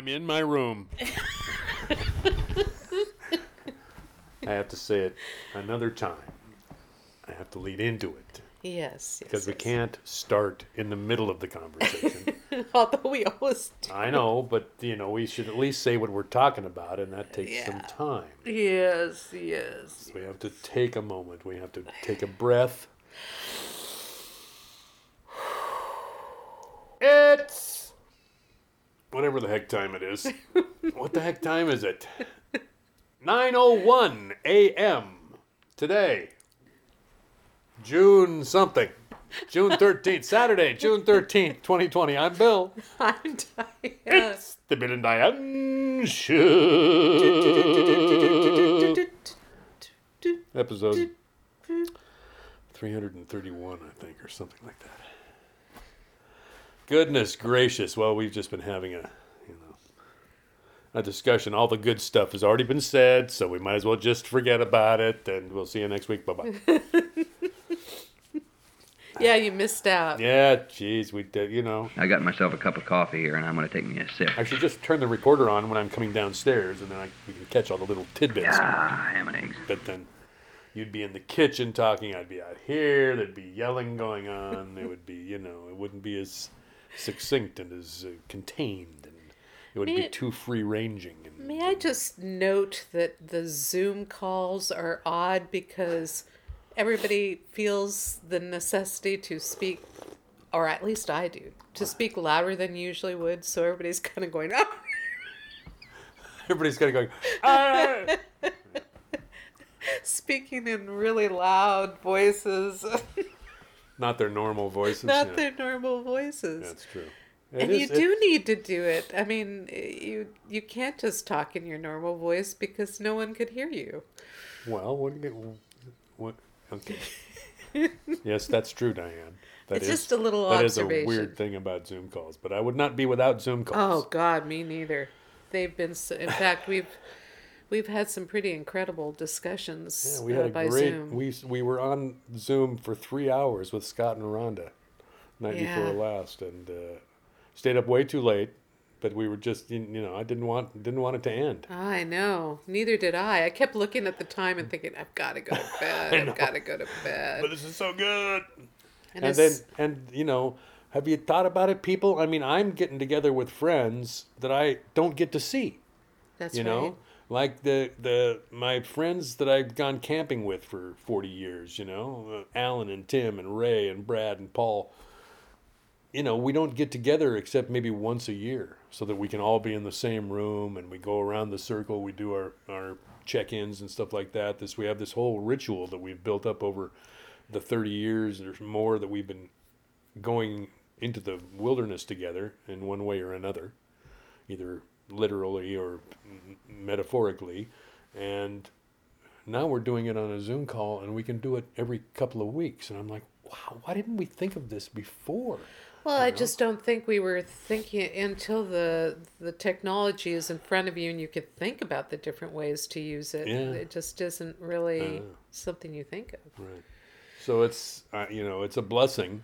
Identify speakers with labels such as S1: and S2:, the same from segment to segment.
S1: I'm in my room. I have to say it another time. I have to lead into it
S2: Yes.
S1: because
S2: yes,
S1: we
S2: yes.
S1: can't start in the middle of the conversation.
S2: Although we always do.
S1: I know, but you know, we should at least say what we're talking about, and that takes some time.
S2: Yes, yes.
S1: We have to take a moment. We have to take a breath. It's whatever the heck time it is. what the heck time is it? 9:01 a.m. today. June something. June 13th, Saturday, June 13th, 2020. I'm Bill.
S2: I'm Diane.
S1: It's the Bill and Diane Show. Episode 331, I think, or something like that. Goodness gracious. Well, we've just been having a, you know, a discussion. All the good stuff has already been said, so we might as well just forget about it, and we'll see you next week. Bye bye.
S2: Yeah, you missed out.
S1: yeah, jeez, we did, you know.
S3: I got myself a cup of coffee here, and I'm going to take me a sip.
S1: I should just turn the recorder on when I'm coming downstairs, and then I, we can catch all the little tidbits.
S3: Ah, ham and eggs.
S1: But then you'd be in the kitchen talking, I'd be out here, there'd be yelling going on. It would be, you know, it wouldn't be as succinct and as uh, contained, and it would be
S2: May-
S1: too free ranging. And,
S2: May I just note that the Zoom calls are odd because everybody feels the necessity to speak, or at least I do, to speak louder than you usually would. So everybody's kind of going, oh,
S1: Everybody's kind of going, ah!
S2: speaking in really loud voices,
S1: not their normal voices.
S2: not
S1: yeah,
S2: their normal voices.
S1: That's true. It
S2: and
S1: is-
S2: you do need to do it. I mean, you you can't just talk in your normal voice because no one could hear you.
S1: Well, what? What? Okay. yes, that's true, Diane. That
S2: It's
S1: is-
S2: just a little odd.
S1: That is a weird thing about Zoom calls, but I would not be without Zoom calls. Oh.
S2: God, me neither. They've been. So, in fact, we've we've had some pretty incredible discussions
S1: Yeah, we
S2: uh,
S1: had a
S2: by
S1: great.
S2: Zoom.
S1: We we were on Zoom for three hours with Scott and Rhonda, night
S2: Yeah.
S1: before last, and uh, stayed up way too late. But we were just, you you know, I didn't want didn't want it to end.
S2: I know. Neither did I. I kept looking at the time and thinking, I've got to go to bed. I've got to go to bed.
S1: But this is so good.
S2: And,
S1: And then and you know, have you thought about it, people? I mean, I'm getting together with friends that I don't get to see.
S2: that's
S1: you
S2: right.
S1: know like the the my friends that i've gone camping with for 40 years you know uh, alan and tim and ray and brad and paul you know we don't get together except maybe once a year so that we can all be in the same room and we go around the circle we do our our check-ins and stuff like that. This we have this whole ritual that we've built up over the 30 years there's more that we've been going into the wilderness together in one way or another either literally or metaphorically. And now we're doing it on a Zoom call and we can do it every couple of weeks. And I'm like, wow, why didn't we think of this before?
S2: Well, I just don't think we were thinking until the the technology is in front of you and you could think about the different ways to use it.
S1: Yeah.
S2: It just isn't really
S1: Uh.
S2: something you think of.
S1: Right. So it's, uh, you know, it's a blessing,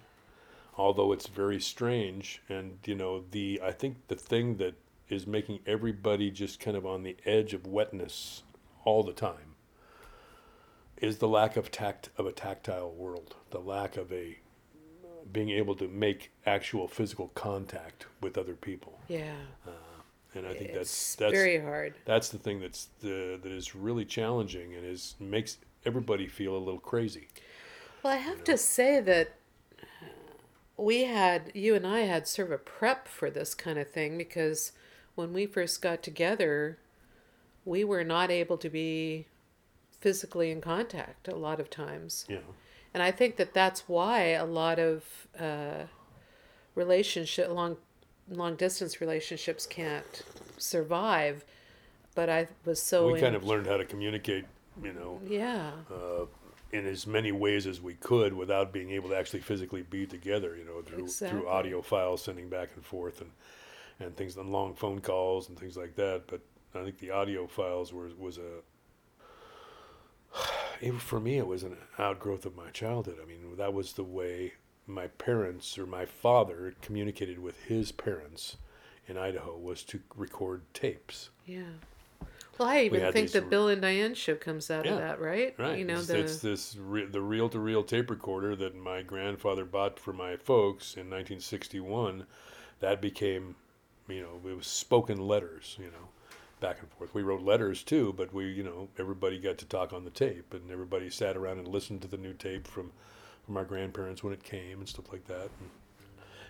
S1: although it's very strange. And, you know, the, I think the thing that is making everybody just kind of on the edge of wetness all the time is the lack of tact of a tactile world, the lack of a being able to make actual physical contact with other people.
S2: Yeah.
S1: Uh, and I think
S2: It's
S1: that's that's
S2: very hard.
S1: that's the thing that's the, that is really challenging and is makes everybody feel a little crazy.
S2: Well, I have to say that we had, you and I had sort of a prep for this kind of thing because when we first got together, we were not able to be physically in contact a lot of times.
S1: Know.
S2: And I think that that's why a lot of uh, relationship, long, long distance relationships can't survive. But I was so
S1: we
S2: in-
S1: kind of learned how to communicate, you know,
S2: yeah.
S1: uh, in as many ways as we could without being able to actually physically be together, you know, through
S2: Exactly.
S1: through audio files sending back and forth and and things and long phone calls and things like that. But I think the audio files were was a it, for me it was an outgrowth of my childhood. I mean, that was the way my parents or my father communicated with his parents in Idaho was to record tapes.
S2: Yeah. Well, I even
S1: had
S2: think the Bill and Diane show comes out
S1: Yeah,
S2: of that, right?
S1: Right.
S2: You know
S1: it's,
S2: the
S1: it's this re- the reel to reel tape recorder that my grandfather bought for my folks in 1961. That became, you know, it was spoken letters, you know, back and forth. We wrote letters too, but we, you know, everybody got to talk on the tape, and everybody sat around and listened to the new tape from from our grandparents when it came and stuff like that. And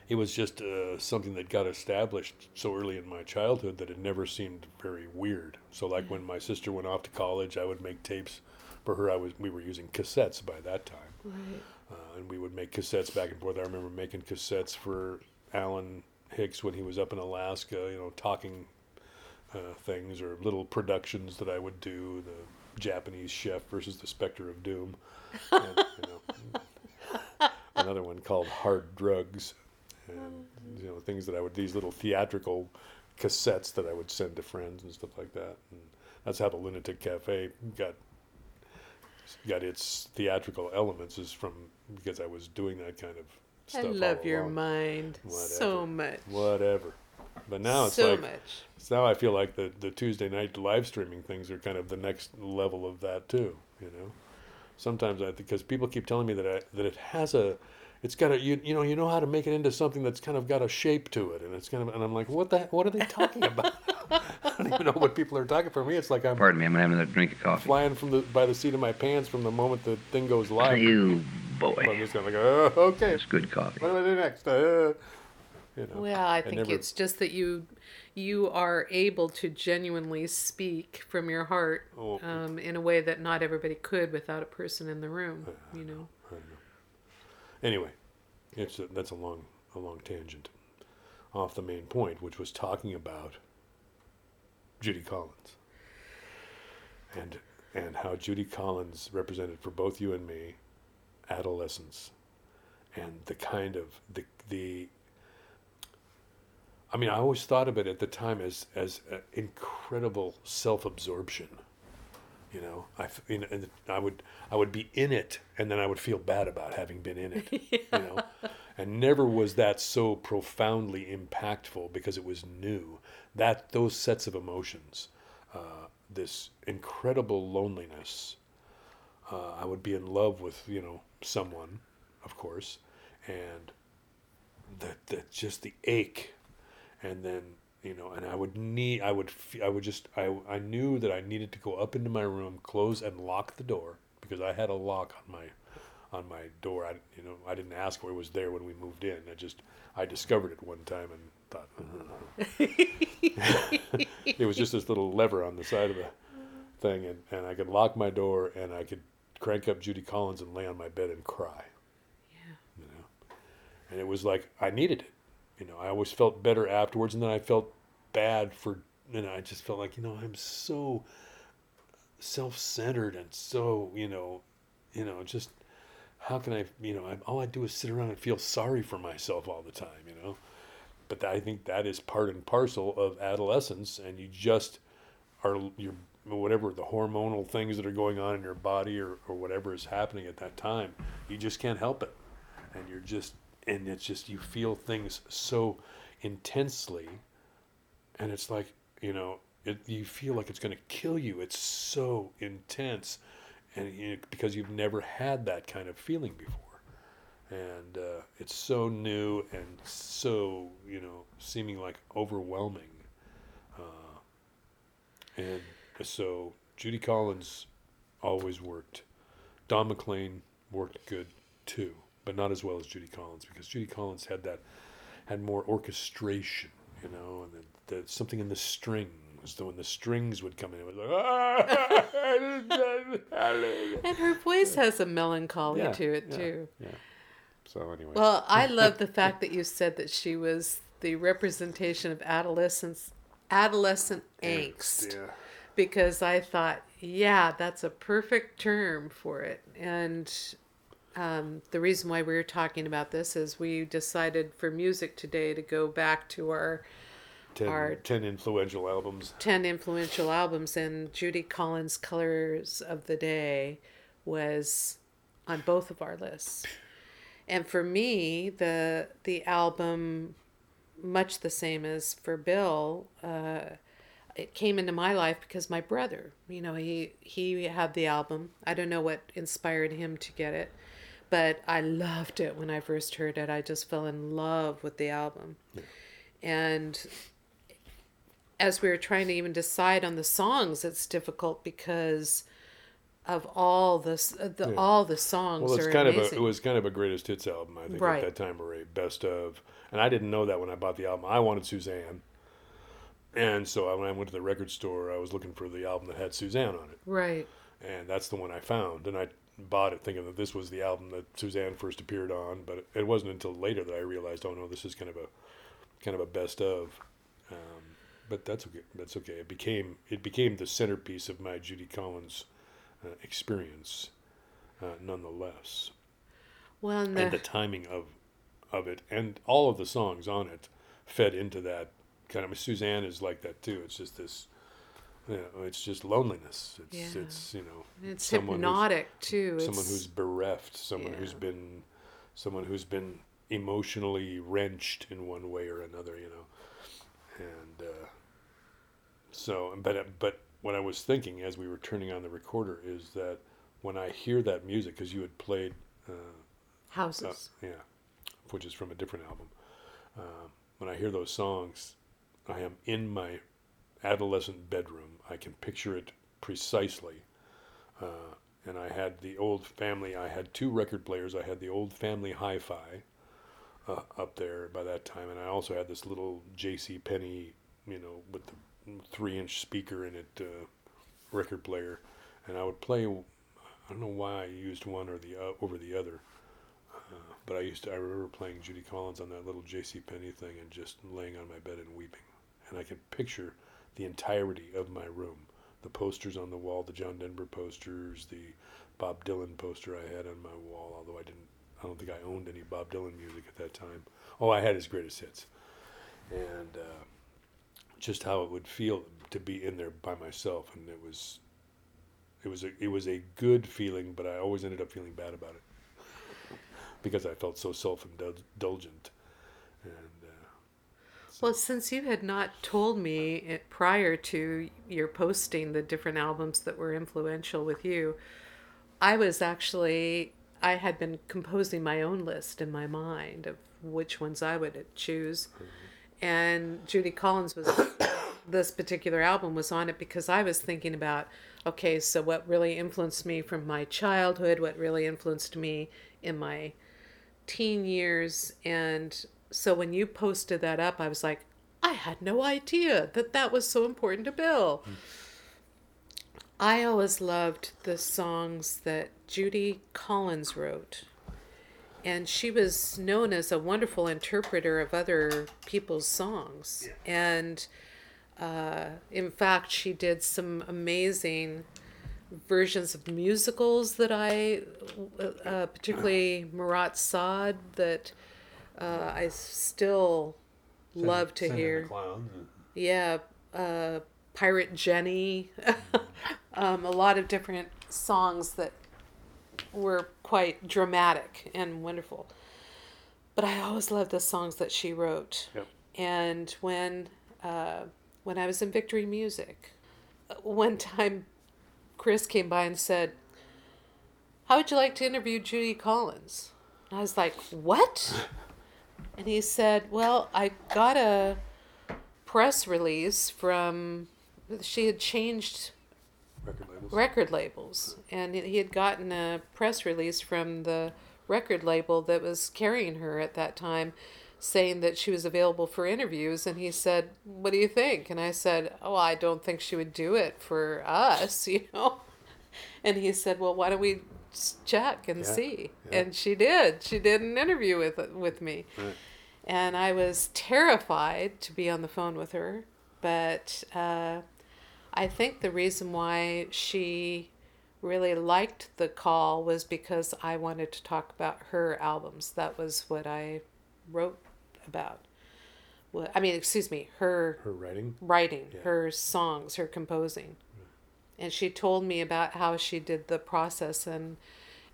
S1: it was just uh, something that got established so early in my childhood that it never seemed very weird. So, like when my sister went off to college, I would make tapes for her. I was we were using cassettes by that time,
S2: right.
S1: uh, and we would make cassettes back and forth. I remember making cassettes for Alan Hicks when he was up in Alaska. You know, talking uh, things or little productions that I would do. The Japanese Chef versus the Spectre of Doom. And, you know, another one called Hard Drugs, and you know things that I would these little theatrical cassettes that I would send to friends and stuff like that. And that's how the Lunatic Cafe got got its theatrical elements is from because I was doing that kind of
S2: I love
S1: all
S2: your
S1: along.
S2: mind so much.
S1: Whatever. But now it's
S2: so
S1: like
S2: much.
S1: so now I feel like the the Tuesday night live streaming things are kind of the next level of that too. You know, sometimes I because people keep telling me that I, that it has a, it's got a you you know you know how to make it into something that's kind of got a shape to it and it's kind of and I'm like what the what are they talking about? I don't even know what people are talking. For me, it's like I'm
S3: Pardon me, I'm gonna have another drink of coffee.
S1: flying from the by the seat of my pants from the moment the thing goes live.
S3: You
S1: I'm
S3: boy.
S1: just kind of like oh, okay.
S3: It's good coffee.
S1: What do I do next? Uh, you know.
S2: Well, I think
S1: never-
S2: it's just that you you are able to genuinely speak from your heart
S1: Oh.
S2: um, in a way that not everybody could without a person in the room. You know.
S1: Anyway, it's a, that's a long a long tangent off the main point, which was talking about Judy Collins and and how Judy Collins represented for both you and me adolescence and the kind of the the I mean, I always thought of it at the time as as uh, incredible self-absorption. You know, I you know, and I would I would be in it, and then I would feel bad about having been in it. You know, and never was that so profoundly impactful because it was new. That those sets of emotions, uh, this incredible loneliness. Uh, I would be in love with you know someone, of course, and that that just the ache. And then you know and i would need i would i would just i i knew that i needed to go up into my room close and lock the door because i had a lock on my on my door. I you know i didn't ask where it, was there when we moved in. I just i discovered it one time and thought it was just this little lever on the side of the thing and, and i could lock my door and i could crank up judy collins and lay on my bed and cry.
S2: Yeah.
S1: you know? And it was like i needed it. You know i always felt better afterwards and then i felt bad for you know i just felt like you know i'm so self-centered and so you know you know just how can i you know I, all i do is sit around and feel sorry for myself all the time you know? But i think that is part and parcel of adolescence and you just are you're whatever the hormonal things that are going on in your body or, or whatever is happening at that time you just can't help it. And you're just and it's just you feel things so intensely and it's like you know it, you feel like it's going to kill you. It's so intense and because you've never had that kind of feeling before. And uh, it's so new and so you know seeming like overwhelming uh, and so judy collins always worked. Don mclean worked good too but not as well as judy collins because judy collins had that had more orchestration you know and the, the, something in the strings so when the strings would come in it was like ah!
S2: And her voice has a melancholy
S1: Yeah,
S2: to it
S1: yeah.
S2: too.
S1: yeah. So anyway.
S2: Well, I love the fact that you said that she was the representation of adolescence, adolescent angst,
S1: yeah
S2: because I thought, yeah, that's a perfect term for it. And um, the reason why we were talking about this is we decided for music today to go back to our
S1: 10,
S2: Our-
S1: 10 influential albums
S2: 10 influential albums, and Judy Collins' Colors of the Day was on both of our lists. And for me, the the album much the same as for Bill. Uh, it came into my life because my brother, you know, he he had the album. I don't know what inspired him to get it, but I loved it when I first heard it. I just fell in love with the album. Yeah. And as we were trying to even decide on the songs, it's difficult because of all this, uh, the, yeah. all the songs.
S1: Well, it's kind amazing. of a, it was kind of a greatest hits album, I think, right. at that time, or a best of. And I didn't know that when I bought the album. I wanted Suzanne, and so when I went to the record store, I was looking for the album that had Suzanne on it.
S2: Right.
S1: And that's the one I found, and I bought it thinking that this was the album that Suzanne first appeared on. But it wasn't until later that I realized, oh no, this is kind of a kind of a best of. Um, but that's okay. That's okay. It became it became the centerpiece of my Judy Collins uh, experience, uh, nonetheless.
S2: Well, and
S1: the... and the timing of of it and all of the songs on it fed into that kind of. Suzanne is like that too. It's just this. You know, it's just loneliness. It's yeah. it's you know.
S2: It's hypnotic too.
S1: Someone it's... who's bereft. Someone yeah. who's been, someone who's been emotionally wrenched in one way or another. You know, and uh, so but but what I was thinking as we were turning on the recorder is that when I hear that music, because you had played uh,
S2: Houses,
S1: uh, yeah, which is from a different album. Uh, when I hear those songs, I am in my adolescent bedroom. I can picture it precisely. Uh, and I had the old family. I had two record players. I had the old family hi-fi uh, up there by that time, and I also had this little J.C. Penney, you know, with the three inch speaker in it uh, record player, and I would play. I don't know why I used one or the uh, over the other, uh, but I used to. I remember playing Judy Collins on that little J.C. Penney thing and just laying on my bed and weeping, and I could picture the entirety of my room, the posters on the wall, the John Denver posters, the Bob Dylan poster I had on my wall. Although I didn't, I don't think I owned any Bob Dylan music at that time. Oh, I had his greatest hits, and. Uh, just how it would feel to be in there by myself, and it was, it was a it was a good feeling, but I always ended up feeling bad about it because I felt so self indulgent, and.
S2: Well, since you had not told me it prior to your posting the different albums that were influential with you, I was actually I had been composing my own list in my mind of which ones I would choose. Mm-hmm and Judy Collins was this particular album was on it because I was thinking about okay, so what really influenced me from my childhood, what really influenced me in my teen years, and so when you posted that up, I was like, I had no idea that that was so important to Bill. Mm. I always loved the songs that Judy Collins wrote and she was known as a wonderful interpreter of other people's songs. Yeah. And uh, in fact, she did some amazing versions of musicals that I, uh, particularly Marat Sade, that uh, I still Send, love to hear. Yeah, uh, Pirate Jenny, um, a lot of different songs that were quite dramatic and wonderful. But I always loved the songs that she wrote. Yep. And when uh, when I was in Victory Music, one time Chris came by and said, "How would you like to interview Judy Collins?" And I was like, "What?" and he said, "Well, I got a press release from she had changed
S1: record labels.
S2: Record labels, and he had gotten a press release from the record label that was carrying her at that time, saying that she was available for interviews. And he said, "What do you think?" And I said, "Oh, I don't think she would do it for us, you know." And he said, "Well, why don't we check and yeah, see?" Yeah. And she did. She did an interview with with me. Right. And I was terrified to be on the phone with her, but uh, I think the reason why she really liked the call was because I wanted to talk about her albums. That was what I wrote about. Well, I mean, excuse me, her
S1: her writing,
S2: writing, yeah. her songs, her composing. And she told me about how she did the process and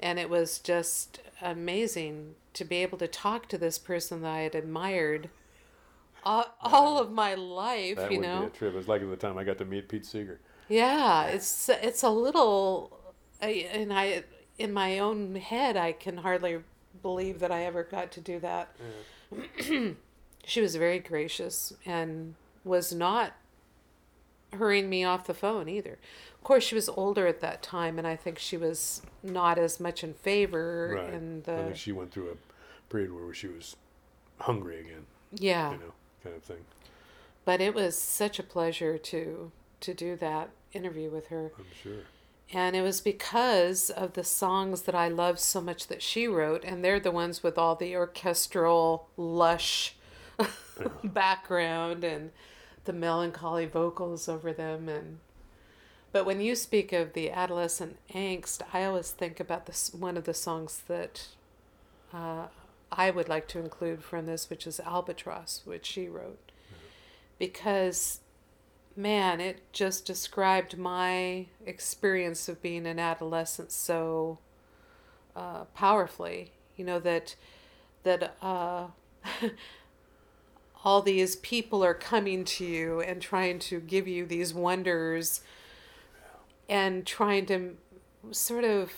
S2: and it was just amazing to be able to talk to this person that I had admired all, all of my life,
S1: That
S2: you
S1: would
S2: know.
S1: be a trip. It was like the time I got to meet Pete Seeger.
S2: Yeah, it's it's a little, I- and I in my own head I can hardly believe that I ever got to do that. she was very gracious and was not hurrying me off the phone either. Of course, she was older at that time, and I think she was not as much in favor.
S1: Right.
S2: And
S1: I
S2: the
S1: think she went through a period where she was hungry again,
S2: yeah,
S1: you know, kind of thing.
S2: but it was such a pleasure to to do that interview with her.
S1: I'm sure.
S2: And it was because of the songs that I loved so much that she wrote, and they're the ones with all the orchestral, lush uh-huh. background and the melancholy vocals over them. And but when you speak of the adolescent angst, I always think about this one of the songs that uh, I would like to include from this, which is Albatross, which she wrote, because man, it just described my experience of being an adolescent so uh, powerfully. You know that that uh, all these people are coming to you and trying to give you these wonders, and trying to sort of.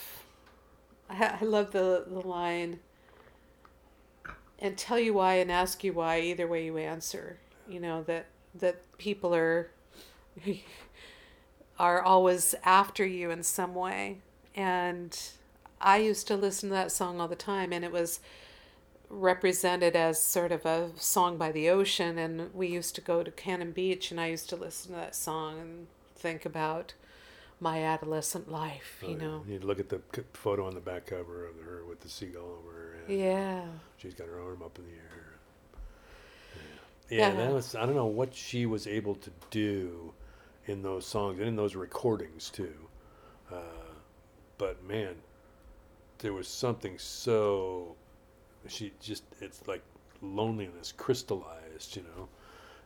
S2: I, love the the line. And tell you why and ask you why. Either way you answer. You know that that people are are always after you in some way. And I used to listen to that song all the time, and it was represented as sort of a song by the ocean. And we used to go to Cannon Beach, and I used to listen to that song and think about my adolescent life, you
S1: Oh, yeah.
S2: know.
S1: You'd look at the photo on the back cover of her with the seagull over her head.
S2: Yeah.
S1: She's got her arm up in the air. Yeah, yeah
S2: Yeah.
S1: that was. I don't know what she was able to do in those songs and in those recordings too. Uh, but man, there was something so. She just. It's like loneliness crystallized, you know.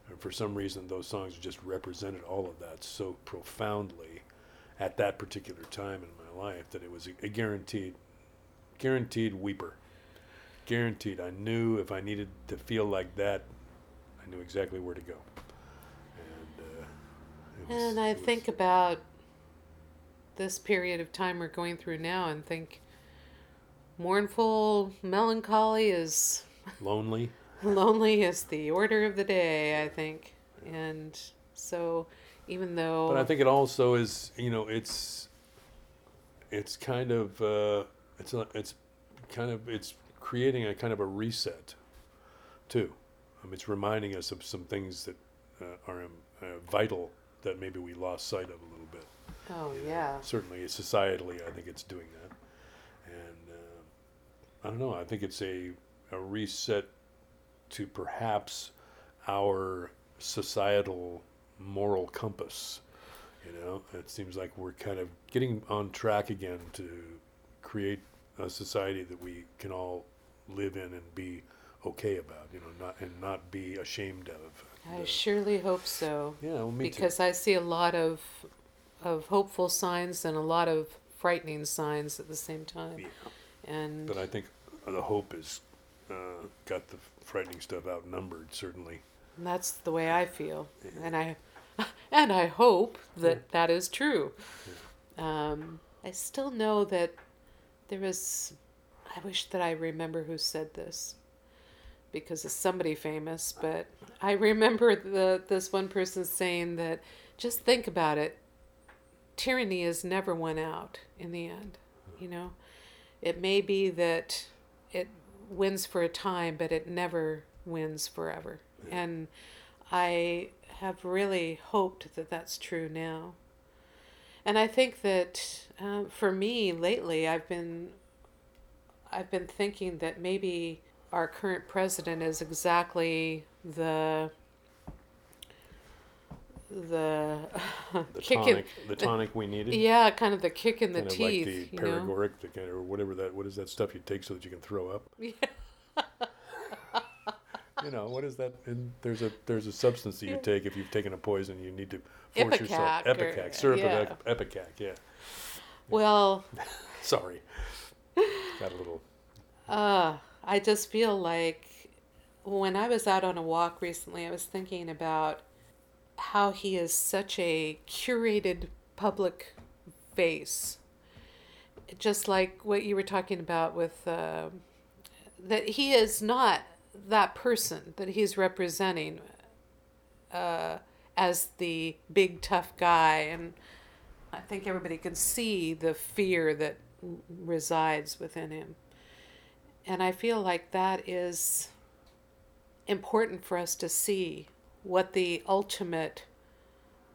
S1: And for some reason, those songs just represented all of that so profoundly at that particular time in my life that it was a, a guaranteed, guaranteed weeper. Guaranteed. I knew if I needed to feel like that, I knew exactly where to go. And, uh, was-
S2: And I think about this period of time we're going through now and think mournful melancholy is
S1: lonely.
S2: lonely is the order of the day, I think. And so even though
S1: But I think it also is, you know, it's it's kind of uh, it's a, it's kind of it's creating a kind of a reset too. Um, it's reminding us of some things that uh, are um, uh, vital that maybe we lost sight of a little bit.
S2: Oh yeah.
S1: Certainly, societally, I think it's doing that, I don't know. I think it's a a reset to perhaps our societal moral compass. You know, it seems like we're kind of getting on track again to create a society that we can all live in and be okay about. You know, not and not be ashamed of.
S2: I
S1: uh,
S2: surely hope so.
S1: yeah, well, me too.
S2: because I see a lot of of hopeful signs and a lot of frightening signs at the same time.
S1: Yeah.
S2: And
S1: But I think the hope is uh, got the frightening stuff outnumbered. Certainly.
S2: that's the way I feel. And I and I hope that that is true. Um, I still know that there is. I wish that I remember who said this because it's somebody famous, but I remember the this one person saying that just think about it. Tyranny is never won out in the end, you know. It may be that it wins for a time, but it never wins forever. And I have really hoped that that's true now. And I think that uh, for me lately, I've been I've been thinking that maybe our current president is exactly the the,
S1: The
S2: kick in-
S1: tonic, the tonic we needed.
S2: yeah, kind of the kick in the
S1: kind of
S2: teeth,
S1: like the
S2: you know.
S1: paregoric, the kind of, or whatever that. What is that stuff you take so that you can throw up?
S2: Yeah.
S1: You know, what is that? And there's a there's a substance that you take if you've taken a poison. You need to force yourself.
S2: Ipecac or-
S1: Epicac, syrup
S2: yeah.
S1: of ep- epicac. Yeah.
S2: Well,
S1: Sorry. Got a little.
S2: uh, I just feel like
S4: when I was out on a walk recently, I was thinking about how he is such a curated public face. Just like what you were talking about with uh, that he is not that person that he's representing uh, as the big tough guy. And I think everybody can see the fear that resides within him. And I feel like that is important for us to see what the ultimate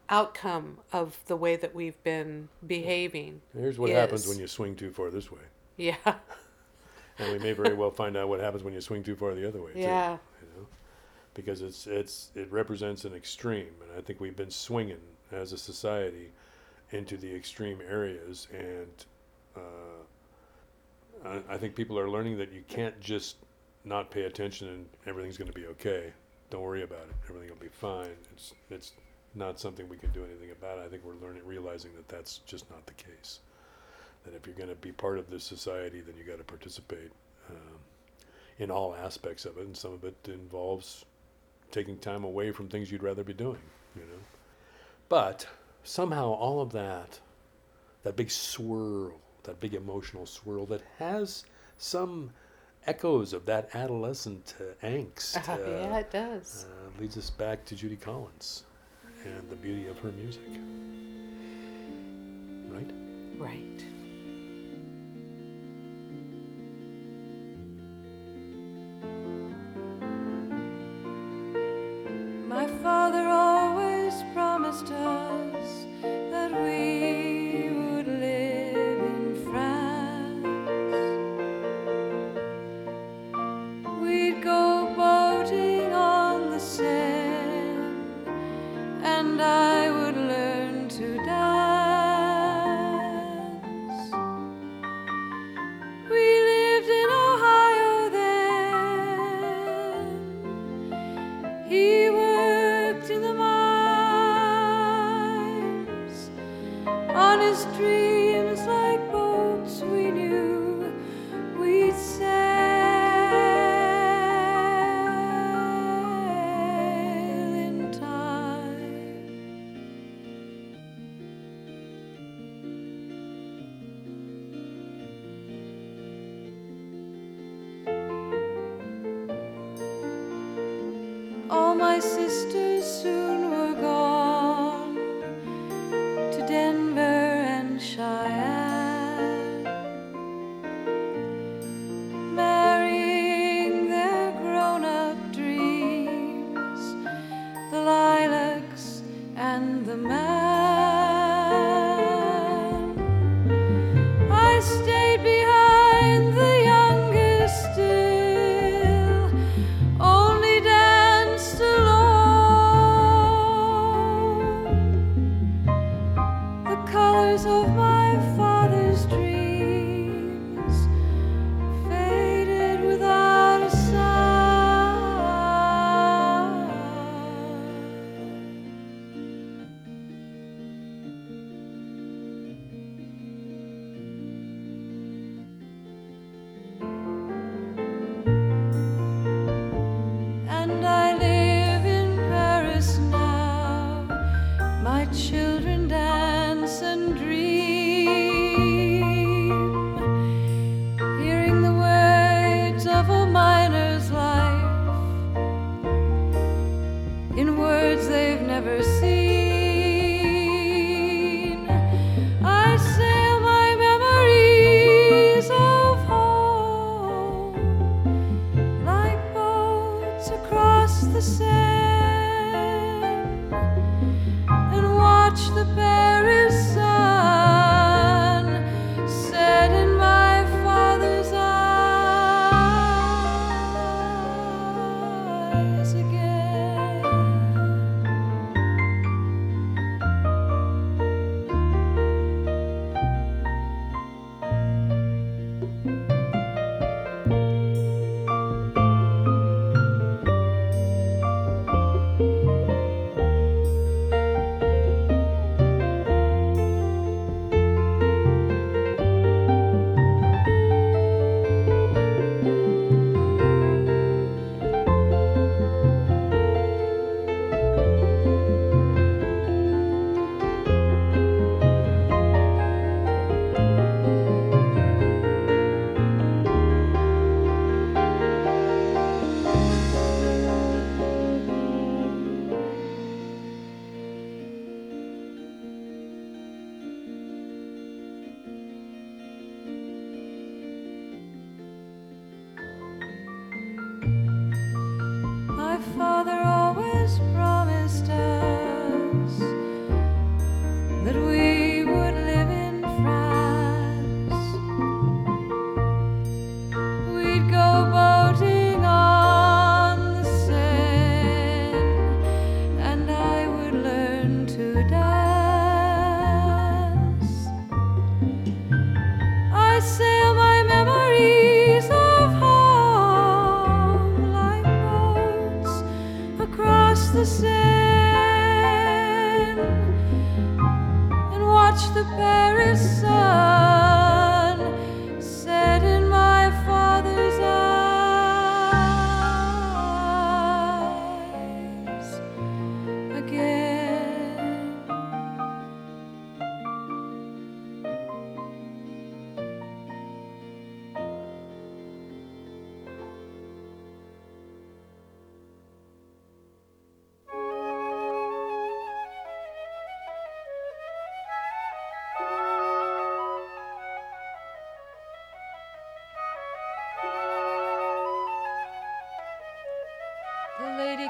S4: outcome of the way that we've been behaving.
S1: Here's what
S4: is.
S1: happens when you swing too far this way.
S4: Yeah.
S1: And we may very well find out what happens when you swing too far the other way. Too.
S4: Yeah.
S1: Too, you know? Because it's it's it represents an extreme, and I think we've been swinging as a society into the extreme areas, and uh, I, I think people are learning that you can't just not pay attention and everything's going to be okay. Don't worry about it. Everything will be fine. It's it's not something we can do anything about. I think we're learning, realizing that that's just not the case. That if you're going to be part of this society, then you got to participate um, in all aspects of it, and some of it involves taking time away from things you'd rather be doing. You know, but somehow all of that, that big swirl, that big emotional swirl that has some echoes of that adolescent uh, angst.
S4: Uh, yeah, it does.
S1: Uh, leads us back to Judy Collins and the beauty of her music. Right?
S4: Right.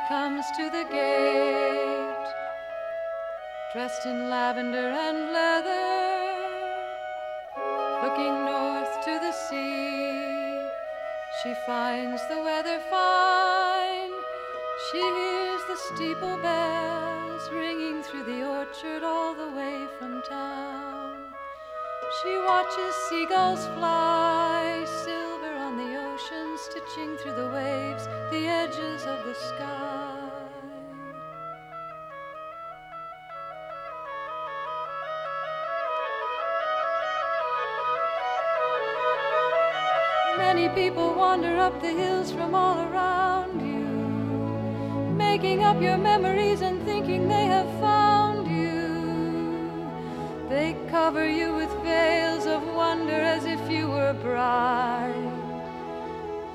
S4: Comes to the gate, dressed in lavender and leather, looking north to the sea. She finds the weather fine. She hears the steeple bells ringing through the orchard all the way from town. She watches seagulls fly, silver stitching through the waves the edges of the sky. Many people wander up the hills from all around you, making up your memories and thinking they have found you. They cover you with veils of wonder as if you were a bride.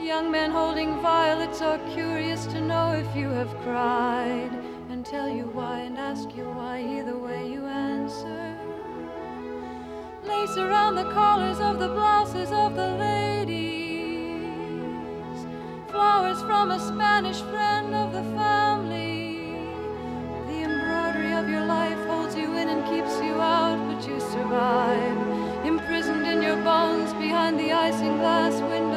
S4: Young men holding violets are curious to know if you have cried and tell you why and ask you why either way you answer. Lace around the collars of the blouses of the ladies. Flowers from a Spanish friend of the family. The embroidery of your life holds you in and keeps you out, but you survive. Imprisoned in your bones behind the isinglass windows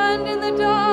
S4: And in the night,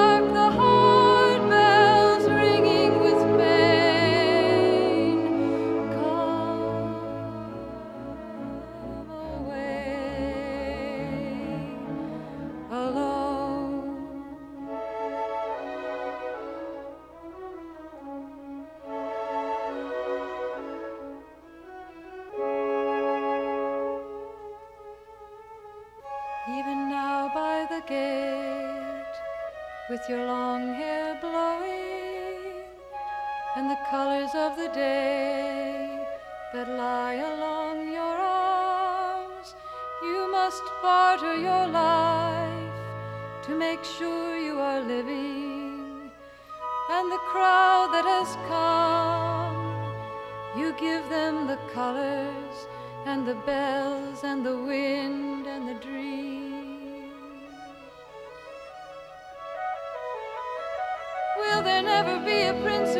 S4: never be a prince